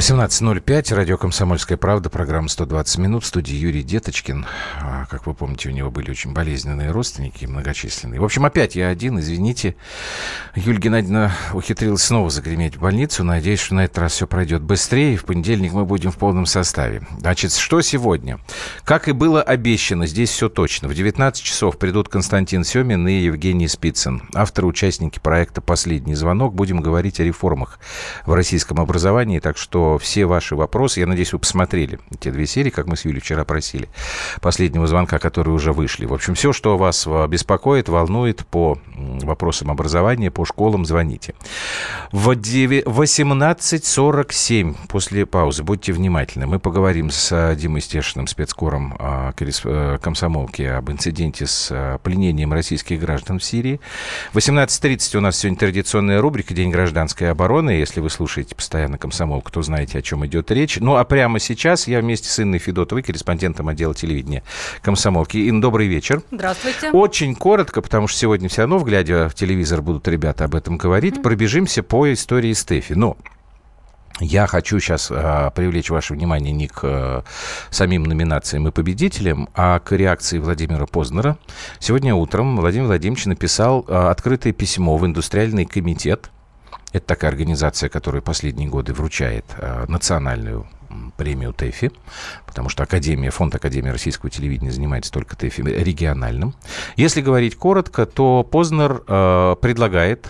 18.05, радио «Комсомольская правда», программа «120 минут», в студии Юрий Деточкин. А, как вы помните, у него были очень болезненные родственники, многочисленные. В общем, опять я один, извините. Юлия Геннадьевна ухитрилась снова загреметь в больницу. Надеюсь, что на этот раз все пройдет быстрее. В понедельник мы будем в полном составе. Значит, что сегодня? Как и было обещано, здесь все точно. В 19 часов придут Константин Семин и Евгений Спицын. Авторы, участники проекта «Последний звонок». Будем говорить о реформах в российском образовании, так что все ваши вопросы, я надеюсь, вы посмотрели те две серии, как мы с Юлей вчера просили, последнего звонка, которые уже вышли. В общем, все, что вас беспокоит, волнует по вопросам образования, по школам, звоните. В 18.47 после паузы, будьте внимательны, мы поговорим с Димой Стешиным, спецкором э, комсомолки об инциденте с э, пленением российских граждан в Сирии. В 18.30 у нас сегодня традиционная рубрика «День гражданской обороны». Если вы слушаете постоянно комсомолку, то знаете, о чем идет речь. Ну, а прямо сейчас я вместе с Инной Федотовой, корреспондентом отдела телевидения комсомолки. Ин, добрый вечер. Здравствуйте. Очень коротко, потому что сегодня все равно, глядя в телевизор, будут ребята об этом говорить. Mm-hmm. Пробежимся по истории Стефи. Но я хочу сейчас а, привлечь ваше внимание не к а, самим номинациям и победителям, а к реакции Владимира Познера. Сегодня утром Владимир Владимирович написал а, открытое письмо в индустриальный комитет это такая организация, которая последние годы вручает э, национальную премию ТЭФИ, потому что Академия, фонд Академии российского телевидения занимается только ТЭФИ региональным. Если говорить коротко, то Познер э, предлагает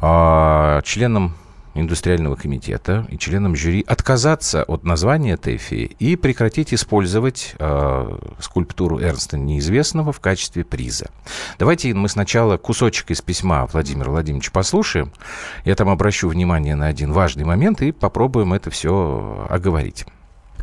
э, членам индустриального комитета и членам жюри отказаться от названия ТЭФИ и прекратить использовать э, скульптуру Эрнста Неизвестного в качестве приза. Давайте мы сначала кусочек из письма Владимира Владимировича послушаем. Я там обращу внимание на один важный момент и попробуем это все оговорить.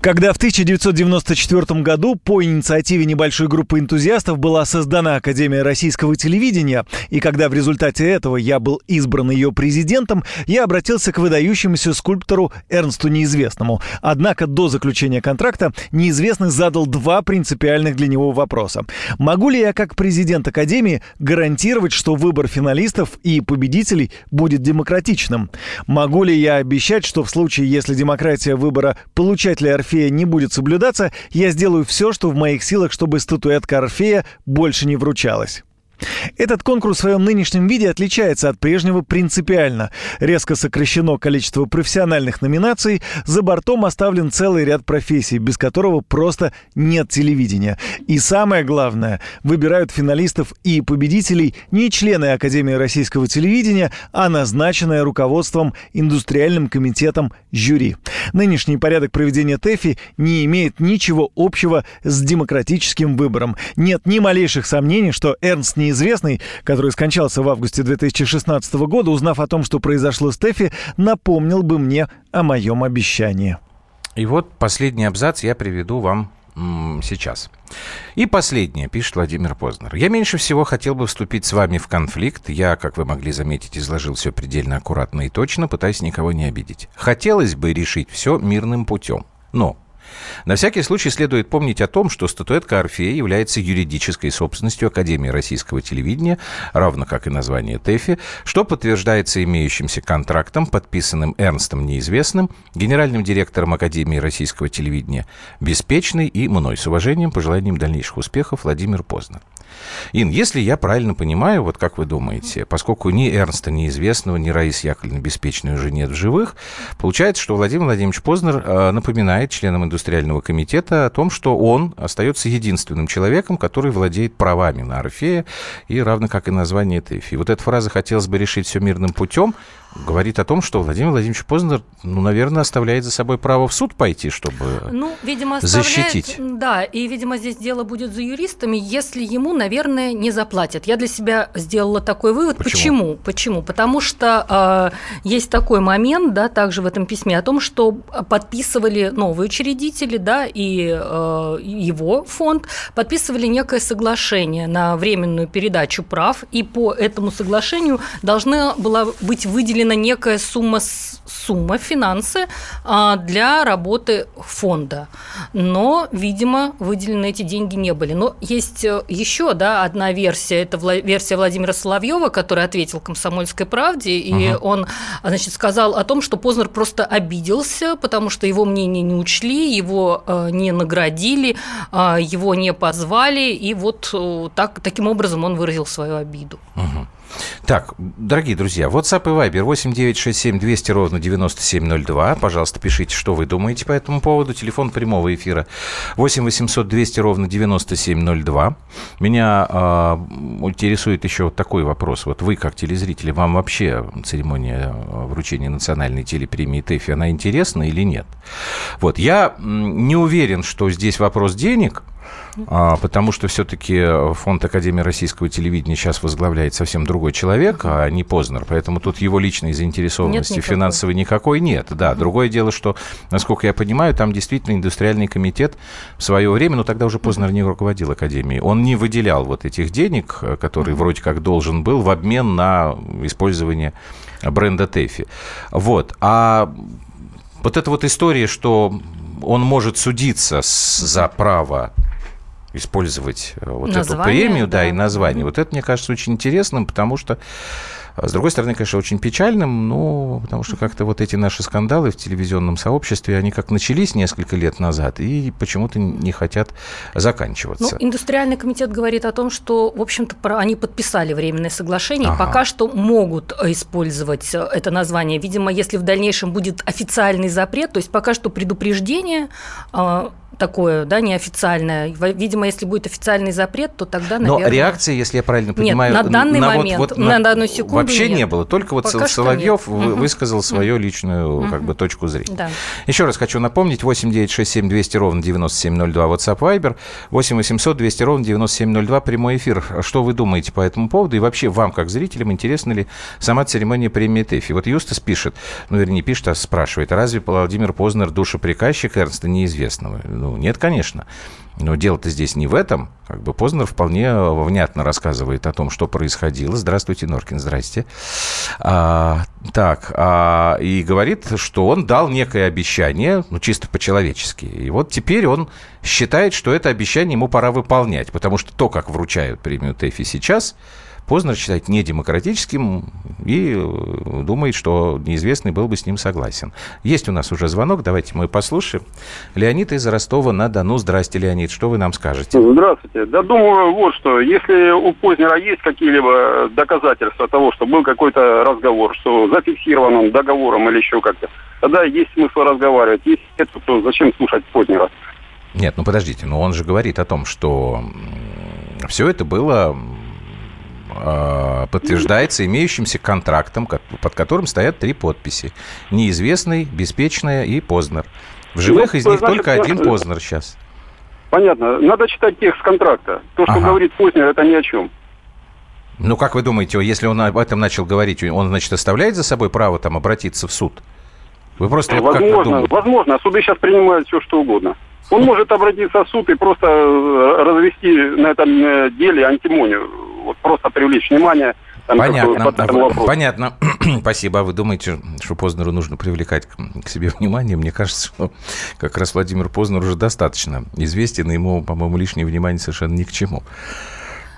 Когда в 1994 году по инициативе небольшой группы энтузиастов была создана Академия российского телевидения, и когда в результате этого я был избран ее президентом, я обратился к выдающемуся скульптору Эрнсту Неизвестному. Однако до заключения контракта Неизвестный задал два принципиальных для него вопроса. Могу ли я как президент Академии гарантировать, что выбор финалистов и победителей будет демократичным? Могу ли я обещать, что в случае, если демократия выбора получателя Орфея не будет соблюдаться, я сделаю все, что в моих силах, чтобы статуэтка Орфея больше не вручалась. Этот конкурс в своем нынешнем виде отличается от прежнего принципиально. Резко сокращено количество профессиональных номинаций, за бортом оставлен целый ряд профессий, без которого просто нет телевидения. И самое главное, выбирают финалистов и победителей не члены Академии российского телевидения, а назначенное руководством индустриальным комитетом жюри. Нынешний порядок проведения ТЭФИ не имеет ничего общего с демократическим выбором. Нет ни малейших сомнений, что Эрнст не неизвестный, который скончался в августе 2016 года, узнав о том, что произошло с Тэфи, напомнил бы мне о моем обещании. И вот последний абзац я приведу вам сейчас. И последнее, пишет Владимир Познер. Я меньше всего хотел бы вступить с вами в конфликт. Я, как вы могли заметить, изложил все предельно аккуратно и точно, пытаясь никого не обидеть. Хотелось бы решить все мирным путем. Но на всякий случай следует помнить о том, что статуэтка Орфея является юридической собственностью Академии российского телевидения, равно как и название ТЭФИ, что подтверждается имеющимся контрактом, подписанным Эрнстом Неизвестным, генеральным директором Академии российского телевидения, беспечный и мной с уважением, пожеланием дальнейших успехов Владимир Познер. Ин, если я правильно понимаю, вот как вы думаете, поскольку ни Эрнста неизвестного, ни Раис Яковлевны Беспечной уже нет в живых, получается, что Владимир Владимирович Познер э, напоминает членам индустриального комитета о том, что он остается единственным человеком, который владеет правами на Орфея, и равно как и название ТЭФИ. Вот эта фраза «хотелось бы решить все мирным путем», говорит о том, что Владимир Владимирович Познер, ну, наверное, оставляет за собой право в суд пойти, чтобы ну, видимо, защитить. Да, и, видимо, здесь дело будет за юристами, если ему, наверное, не заплатят. Я для себя сделала такой вывод. Почему? Почему? Почему? Потому что э, есть такой момент, да, также в этом письме о том, что подписывали новые учредители, да, и э, его фонд подписывали некое соглашение на временную передачу прав, и по этому соглашению должна была быть выделена выделена некая сумма сумма, финансы а, для работы фонда. Но, видимо, выделены эти деньги не были. Но есть э, еще да, одна версия. Это версия Владимира Соловьева, который ответил «Комсомольской правде». И угу. он значит, сказал о том, что Познер просто обиделся, потому что его мнение не учли, его э, не наградили, а, его не позвали. И вот э, так, таким образом он выразил свою обиду. Угу. Так, дорогие друзья, WhatsApp и Viber 8 9 6 7 200 ровно 9702. Пожалуйста, пишите, что вы думаете по этому поводу. Телефон прямого эфира 8 800 200 ровно 9702. Меня э, интересует еще вот такой вопрос. Вот вы, как телезрители, вам вообще церемония вручения национальной телепремии ТЭФИ, она интересна или нет? Вот, я не уверен, что здесь вопрос денег – а, потому что все-таки фонд Академии российского телевидения сейчас возглавляет совсем другой человек, а не Познер, поэтому тут его личной заинтересованности нет финансовой никакой нет. Да, другое дело, что, насколько я понимаю, там действительно индустриальный комитет в свое время, но тогда уже Познер не руководил Академией, он не выделял вот этих денег, которые угу. вроде как должен был, в обмен на использование бренда Тэфи. Вот. А вот эта вот история, что он может судиться с, за право использовать э, вот название, эту премию, да, да и название. Mm-hmm. Вот это, мне кажется, очень интересным, потому что с другой стороны, конечно, очень печальным, ну, потому что как-то вот эти наши скандалы в телевизионном сообществе, они как начались несколько лет назад и почему-то не хотят заканчиваться. Ну, индустриальный комитет говорит о том, что, в общем-то, они подписали временное соглашение, ага. пока что могут использовать это название. Видимо, если в дальнейшем будет официальный запрет, то есть пока что предупреждение а, такое, да, неофициальное. Видимо, если будет официальный запрет, то тогда, наверное... Но реакции, если я правильно понимаю... Нет, на данный на момент, вот, вот, на, на данную секунду Вообще нет. не было, только вот Пока Соловьев вы, угу. высказал свою угу. личную как бы, точку зрения. Да. Еще раз хочу напомнить, 8 9 6 7 200 ровно 9702 WhatsApp Viber, 8 800 200 ровно 9702 прямой эфир. Что вы думаете по этому поводу? И вообще вам, как зрителям, интересна ли сама церемония премии ТЭФИ? Вот Юстас пишет, ну, вернее, не пишет, а спрашивает, разве Владимир Познер душеприказчик Эрнста неизвестного? Ну, нет, конечно. Но дело-то здесь не в этом. Как бы Познер вполне внятно рассказывает о том, что происходило. Здравствуйте, Норкин, здрасте. А, так, а, и говорит, что он дал некое обещание, ну, чисто по-человечески. И вот теперь он считает, что это обещание ему пора выполнять, потому что то, как вручают премию ТЭФИ сейчас, Познер считает недемократическим и э, думает, что неизвестный был бы с ним согласен. Есть у нас уже звонок, давайте мы послушаем. Леонид из Ростова-на-Дону. Здрасте, Леонид, что вы нам скажете? Здравствуйте. Да думаю, вот что, если у Познера есть какие-либо доказательства того, что был какой-то разговор, что зафиксирован он договором или еще как-то, тогда есть смысл разговаривать. Если нет, то зачем слушать Познера? Нет, ну подождите, но он же говорит о том, что все это было а, подтверждается имеющимся контрактом, под которым стоят три подписи. Неизвестный, Беспечная и Познер. В живых ну, из них значит, только один Познер сейчас. Понятно. Надо читать текст контракта. То, что ага. говорит Познер, это ни о чем. Ну, как вы думаете, если он об этом начал говорить, он, значит, оставляет за собой право там обратиться в суд? Вы просто возможно, вот возможно. Суды сейчас принимают все, что угодно. Он может обратиться в суд и просто э, развести на этом э, деле антимонию вот просто привлечь внимание. Там, Понятно. Понятно. Спасибо. А вы думаете, что Познеру нужно привлекать к себе внимание? Мне кажется, что как раз Владимир Познер уже достаточно известен, и ему, по-моему, лишнее внимание совершенно ни к чему.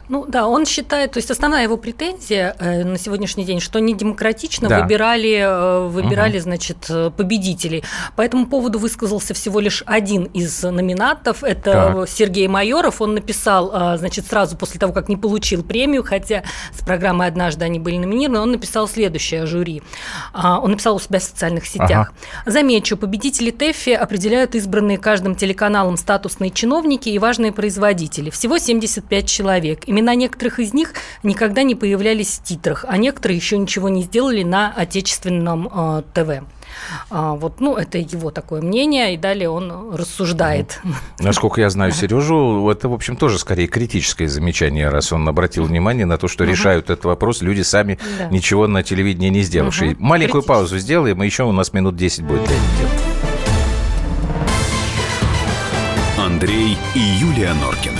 Ну да, он считает, то есть основная его претензия э, на сегодняшний день, что не демократично да. выбирали, э, выбирали, угу. значит, э, победителей. По этому поводу высказался всего лишь один из номинатов, это так. Сергей Майоров. Он написал, э, значит, сразу после того, как не получил премию, хотя с программой однажды они были номинированы, он написал следующее жюри. Э, он написал у себя в социальных сетях. Ага. Замечу, победители ТЭФИ определяют избранные каждым телеканалом статусные чиновники и важные производители. Всего 75 человек. Имена некоторых из них никогда не появлялись в титрах, а некоторые еще ничего не сделали на отечественном э, ТВ. А, вот, ну, это его такое мнение, и далее он рассуждает. Насколько я знаю Сережу, это, в общем, тоже скорее критическое замечание, раз он обратил внимание на то, что угу. решают этот вопрос люди сами, да. ничего на телевидении не сделавшие. Угу. Маленькую паузу сделаем, и еще у нас минут 10 будет для этого. Андрей и Юлия Норкины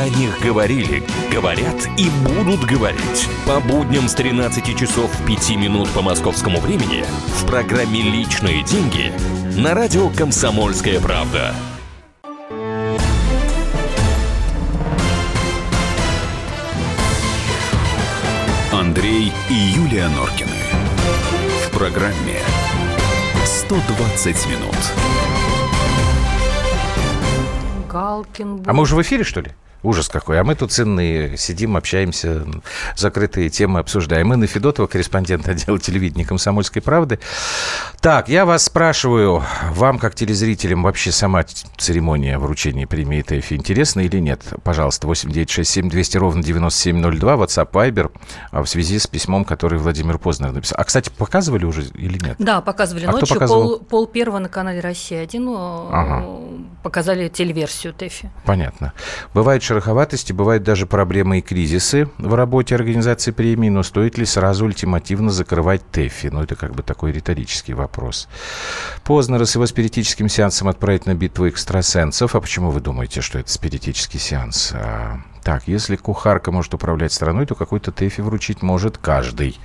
О них говорили, говорят и будут говорить. По будням с 13 часов 5 минут по московскому времени в программе «Личные деньги» на радио «Комсомольская правда». Андрей и Юлия Норкины. В программе 120 минут. Галкин. А мы уже в эфире, что ли? Ужас какой. А мы тут ценные сидим, общаемся, закрытые темы обсуждаем. Мы на Федотова, корреспондент отдела телевидения «Комсомольской правды». Так, я вас спрашиваю, вам, как телезрителям, вообще сама церемония вручения премии ТЭФИ интересна или нет? Пожалуйста, 8967 200 ровно 9702, WhatsApp, Viber, а в связи с письмом, которое Владимир Познер написал. А, кстати, показывали уже или нет? Да, показывали А кто ночью. показывал? Пол, пол первого на канале «Россия-1» Ага. э, показали телеверсию ТЭФИ. Понятно. Бывают шероховатости, бывают даже проблемы и кризисы в работе организации премии, но стоит ли сразу ультимативно закрывать ТЭФИ? Ну, это как бы такой риторический вопрос. Познера с его спиритическим сеансом отправить на битву экстрасенсов. А почему вы думаете, что это спиритический сеанс? А, так, если кухарка может управлять страной, то какой-то ТЭФИ вручить может каждый.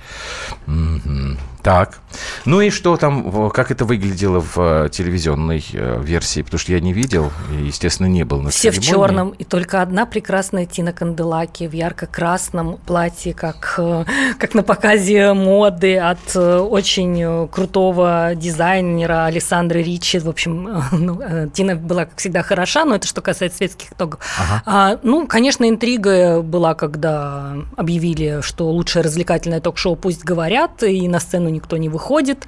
Так. Ну и что там, в- как это выглядело в э, телевизионной э, версии? Потому что я не видел, и, естественно, не был на Все в церемонии. черном, и только одна прекрасная Тина Канделаки в ярко-красном платье, как, э, как на показе моды от очень крутого дизайнера Александры Ричи. В общем, ну, Тина была, как всегда, хороша, но это что касается светских итогов. А, ну, конечно, интрига была, когда объявили, что лучшее развлекательное ток-шоу «Пусть говорят», и на сцену никто не выходит.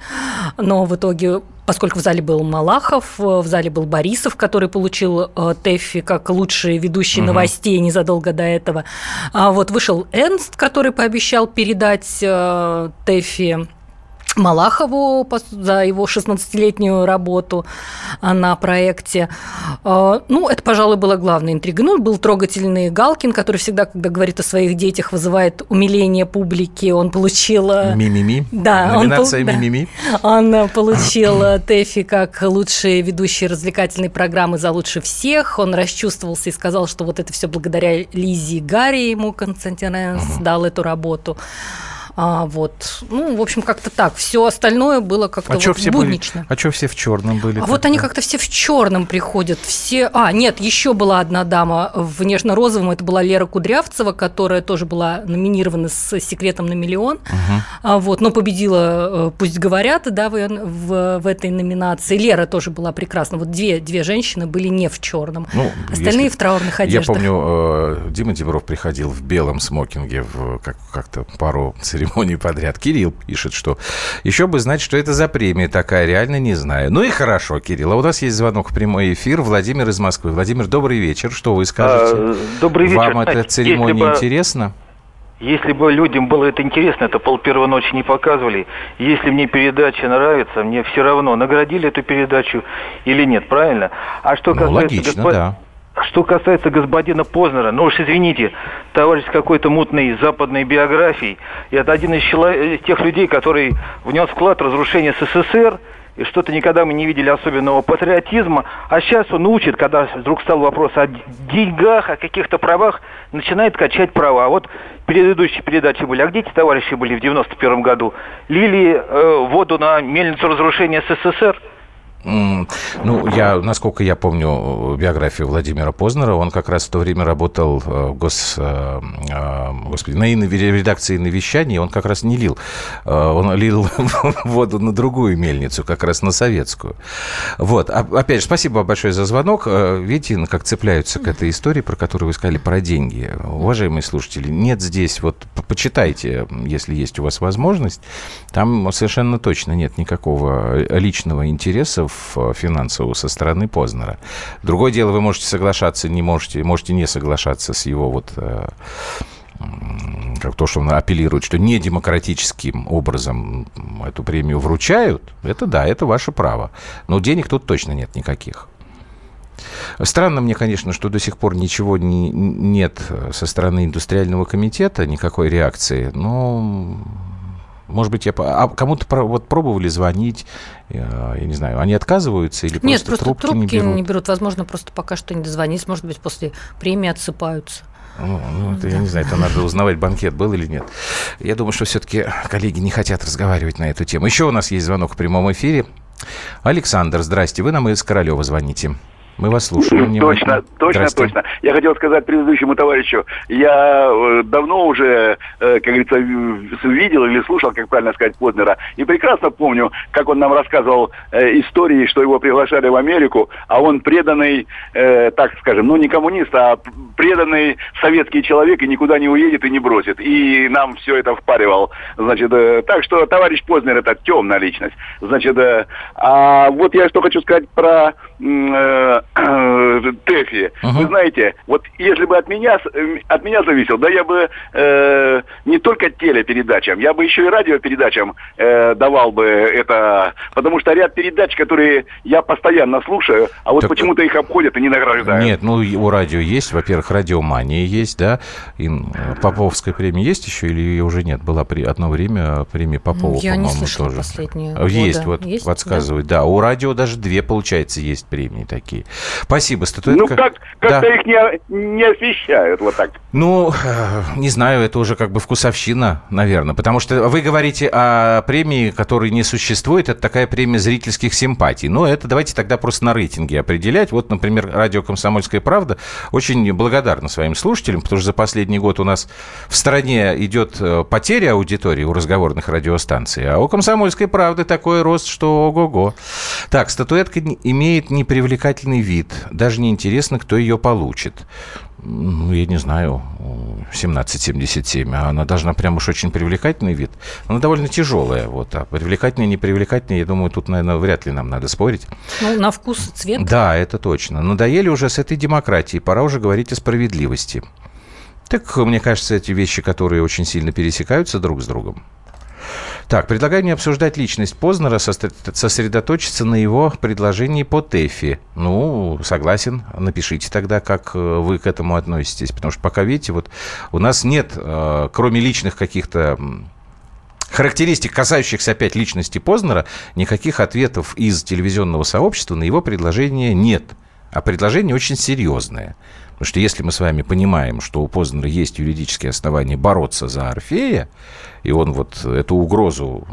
Но в итоге Поскольку в зале был Малахов, в зале был Борисов, который получил э, ТЭФИ как лучший ведущий новостей незадолго до этого. А вот вышел Энст, который пообещал передать э, ТЭФИ Малахову за его 16-летнюю работу а, на проекте. А, Ну, это, пожалуй, была главная интрига. Ну, был трогательный Галкин, который всегда, когда говорит о своих детях, вызывает умиление публики. Он получил... Ми-ми-ми. Да, он Номинация да. ми-ми-ми. Он э, получил э, ТЭФИ как лучший ведущий развлекательной программы за лучше всех. Он расчувствовался и сказал, что вот это все благодаря Лизе и Гарри ему Константин Энс дал эту работу. А, вот. Ну, в общем, как-то так. Все остальное было как-то А что вот все, были- буднично. а чё все в черном были? А вот они как-то все в черном приходят. Все. А, нет, еще была одна дама в нежно-розовом. Это была Лера Кудрявцева, которая тоже была номинирована с секретом на миллион. А, вот, но победила, э, пусть говорят, да, в, в, в этой номинации. Лера тоже была прекрасна. Вот две, две женщины были не в черном. Ну, Остальные если- в траурных Я одеждах. помню, э, Дима Дебров приходил в белом смокинге в как- как-то пару церемоний подряд. Кирилл пишет, что еще бы знать, что это за премия такая, реально не знаю. Ну и хорошо, Кирилл. А у нас есть звонок в прямой эфир. Владимир из Москвы. Владимир, добрый вечер. Что вы скажете? А, добрый вечер. Вам Знаете, эта церемония бы- интересна? Если бы людям было это интересно, это пол первой ночи не показывали. Если мне передача нравится, мне все равно, наградили эту передачу или нет, правильно? А что Ну, касается логично, госпо- да. Что касается господина Познера, ну уж извините, товарищ какой-то мутной западной биографией, и это один из, чело- из тех людей, который внес вклад в разрушение СССР, и что-то никогда мы не видели особенного патриотизма, а сейчас он учит, когда вдруг стал вопрос о деньгах, о каких-то правах, начинает качать права. Вот предыдущие передачи были, а где эти товарищи были в 91 году? Лили э, воду на мельницу разрушения СССР? Ну, я, насколько я помню э, биографию Владимира Познера, он как раз в то время работал э, в гос, э, господи, на редакции навещаний, он как раз не лил. Он лил воду на другую мельницу, как раз на советскую. Вот. А- Опять же, спасибо большое за звонок. Видите, как цепляются к этой истории, про которую вы сказали, про деньги. Уважаемые слушатели, нет здесь, вот по- почитайте, если есть у вас возможность, там совершенно точно нет никакого личного интереса в э, финансового со стороны Познера. Другое дело, вы можете соглашаться, не можете, можете не соглашаться с его вот э, как то, что он апеллирует, что не демократическим образом эту премию вручают, это да, это ваше право. Но денег тут точно нет никаких. Странно мне, конечно, что до сих пор ничего не, нет со стороны индустриального комитета, никакой реакции. Но, может быть, я... А кому-то вот пробовали звонить, я, я не знаю, они отказываются или Нет, просто, просто трубки, трубки не берут? не берут. Возможно, просто пока что не дозвонились. Может быть, после премии отсыпаются. Ну, ну это, я не знаю, это надо узнавать, банкет был или нет. Я думаю, что все-таки коллеги не хотят разговаривать на эту тему. Еще у нас есть звонок в прямом эфире. Александр, здрасте, вы нам из Королева звоните. Мы вас слушаем. Точно, точно, точно. Я хотел сказать предыдущему товарищу, я э, давно уже, э, как говорится, видел или слушал, как правильно сказать, Познера, и прекрасно помню, как он нам рассказывал э, истории, что его приглашали в Америку, а он преданный, так скажем, ну не коммунист, а преданный советский человек и никуда не уедет и не бросит. И нам все это впаривал. Значит, так что товарищ Познер это темная личность. Значит, а вот я что хочу сказать про ТЭФИ. Uh-huh. Вы знаете, вот если бы от меня, э, от меня зависел, да я бы э, не только телепередачам, я бы еще и радиопередачам э, давал бы это, потому что ряд передач, которые я постоянно слушаю, а вот так... почему-то их обходят и не награждают. Нет, ну у радио есть, во-первых, радиомания есть, да, и э, Поповская премия есть еще или ее уже нет? Была при одно время премия Попова, Я не слышала тоже. последнюю. Есть, года. вот есть? подсказывают, да? да. У радио даже две, получается, есть премии такие. Спасибо, статуэтка. Ну, как, как-то да. их не, не освещают вот так. Ну, э, не знаю, это уже как бы вкусовщина, наверное. Потому что вы говорите о премии, которой не существует. Это такая премия зрительских симпатий. Но это давайте тогда просто на рейтинге определять. Вот, например, радио «Комсомольская правда» очень благодарна своим слушателям, потому что за последний год у нас в стране идет э, потеря аудитории у разговорных радиостанций. А у «Комсомольской правды» такой рост, что ого-го. Так, статуэтка имеет непривлекательный вид. Даже не интересно, кто ее получит. Ну, я не знаю, 1777, а она должна прям уж очень привлекательный вид. Она довольно тяжелая, вот, а привлекательная, непривлекательная, я думаю, тут, наверное, вряд ли нам надо спорить. Ну, на вкус и цвет. Да, это точно. Надоели уже с этой демократией, пора уже говорить о справедливости. Так, мне кажется, эти вещи, которые очень сильно пересекаются друг с другом. Так, предлагаю не обсуждать личность Познера, сосредоточиться на его предложении по ТЭФИ. Ну, согласен, напишите тогда, как э, вы к этому относитесь. Потому что пока, видите, вот у нас нет, э, кроме личных каких-то характеристик, касающихся опять личности Познера, никаких ответов из телевизионного сообщества на его предложение нет. А предложение очень серьезное. Потому что если мы с вами понимаем, что у Познера есть юридические основания бороться за Орфея, и он вот эту угрозу,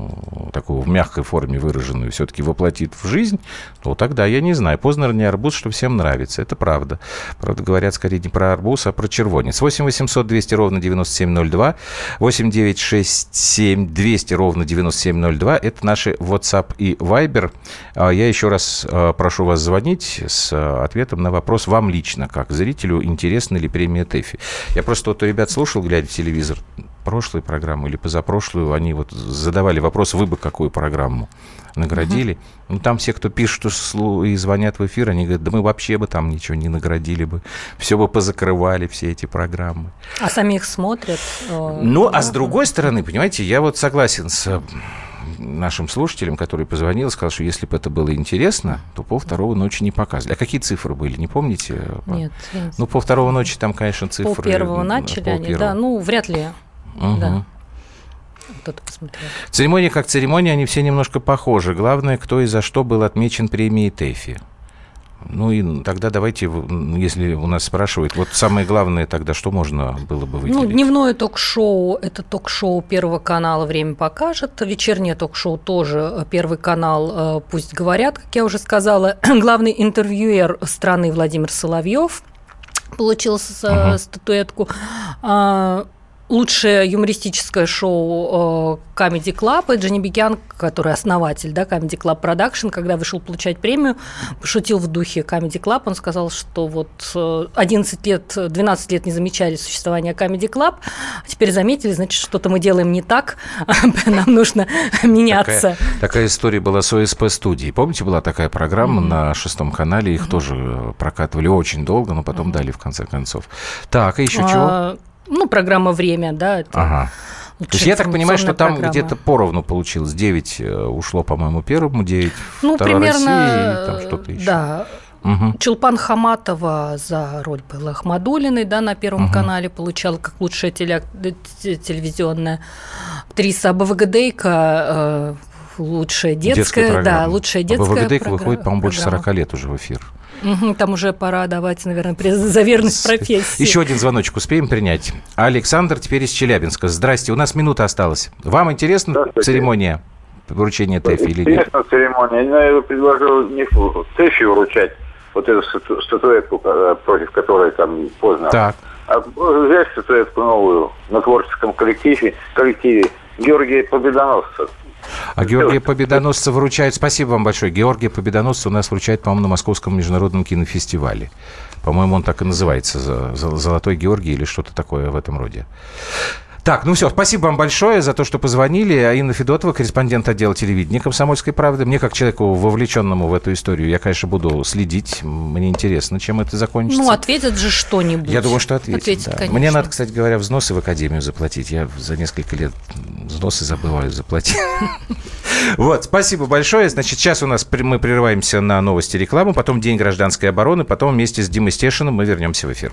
такую в мягкой форме выраженную, все-таки воплотит в жизнь, то тогда, я не знаю, Познер не арбуз, что всем нравится. Это правда. Правда, говорят скорее не про арбуз, а про червонец. 8 800 200 ровно 9702, 8 9 6 7 200 ровно 9702. Это наши WhatsApp и Viber. А я еще раз э, прошу вас звонить с э, ответом на вопрос вам лично, как зрителю, интересна ли премия ТЭФИ. Я просто вот у ребят слушал, глядя в телевизор, прошлую программу или позапрошлую, они вот задавали вопрос, вы бы какую программу наградили. Угу. Ну, там все, кто пишет и звонят в эфир, они говорят, да мы вообще бы там ничего не наградили бы. Все бы позакрывали, все эти программы. А самих смотрят? Э, ну, да. а с другой стороны, понимаете, я вот согласен с нашим слушателям, который позвонил, сказал, что если бы это было интересно, то пол второго ночи не показывали. А какие цифры были, не помните? Нет. нет. Ну, пол второго ночи там, конечно, цифры... Пол первого начали пол они, да, ну, вряд ли Угу. Да. Кто-то посмотрел. Церемония как церемония, они все немножко похожи. Главное, кто и за что был отмечен премией ТЭФИ. Ну и тогда давайте, если у нас спрашивают, вот самое главное тогда, что можно было бы выделить? Ну, дневное ток-шоу – это ток-шоу Первого канала «Время покажет». Вечернее ток-шоу тоже э, Первый канал э, «Пусть говорят», как я уже сказала. Главный интервьюер страны Владимир Соловьев получил uh-huh. статуэтку. Лучшее юмористическое шоу э, Comedy Club. И Дженни Бекян, который основатель да, Comedy Club Production, когда вышел получать премию, пошутил в духе Comedy Club. Он сказал, что вот 11 э, лет, 12 лет не замечали существования Comedy Club, а теперь заметили, значит, что-то мы делаем не так, нам нужно меняться. Такая, такая история была с ОСП студии. Помните, была такая программа mm-hmm. на шестом канале, их mm-hmm. тоже прокатывали очень долго, но потом mm-hmm. дали в конце концов. Так, а еще а, чего? Ну, программа «Время», да. Это ага. То есть я так понимаю, что там программа. где-то поровну получилось. 9 э, ушло, по-моему, первому, 9 ну, примерно, России, там что-то еще. Да. Угу. Чулпан Хаматова за роль была Ахмадулиной, да, на Первом угу. канале получала как лучшая теле... телевизионная актриса. Абавагадейка э, лучшая детская, детская да, лучшая детская. Абавагадейка выходит, по-моему, больше 40 лет уже в эфир. Там уже пора давать, наверное, за верность профессии. Еще один звоночек успеем принять. Александр теперь из Челябинска. Здрасте, у нас минута осталась. Вам интересна церемония вручения ТЭФИ или нет? Интересна церемония. Я предложил не ТЭФИ вручать, вот эту статуэтку, э, против которой там поздно. Так. А взять статуэтку новую на творческом коллективе, коллективе Георгия Победоносца. А Георгия Победоносца вручают... Спасибо вам большое. Георгия Победоносца у нас вручают, по-моему, на Московском международном кинофестивале. По-моему, он так и называется. Золотой Георгий или что-то такое в этом роде. Так, ну все, спасибо вам большое за то, что позвонили. А Инна Федотова, корреспондент отдела телевидения «Комсомольской правды». Мне, как человеку, вовлеченному в эту историю, я, конечно, буду следить. Мне интересно, чем это закончится. Ну, ответят же что-нибудь. Я думаю, что ответят, ответят да. Мне надо, кстати говоря, взносы в академию заплатить. Я за несколько лет взносы забываю заплатить. Вот, спасибо большое. Значит, сейчас у нас мы прерываемся на новости рекламы, потом День гражданской обороны, потом вместе с Димой Стешиным мы вернемся в эфир.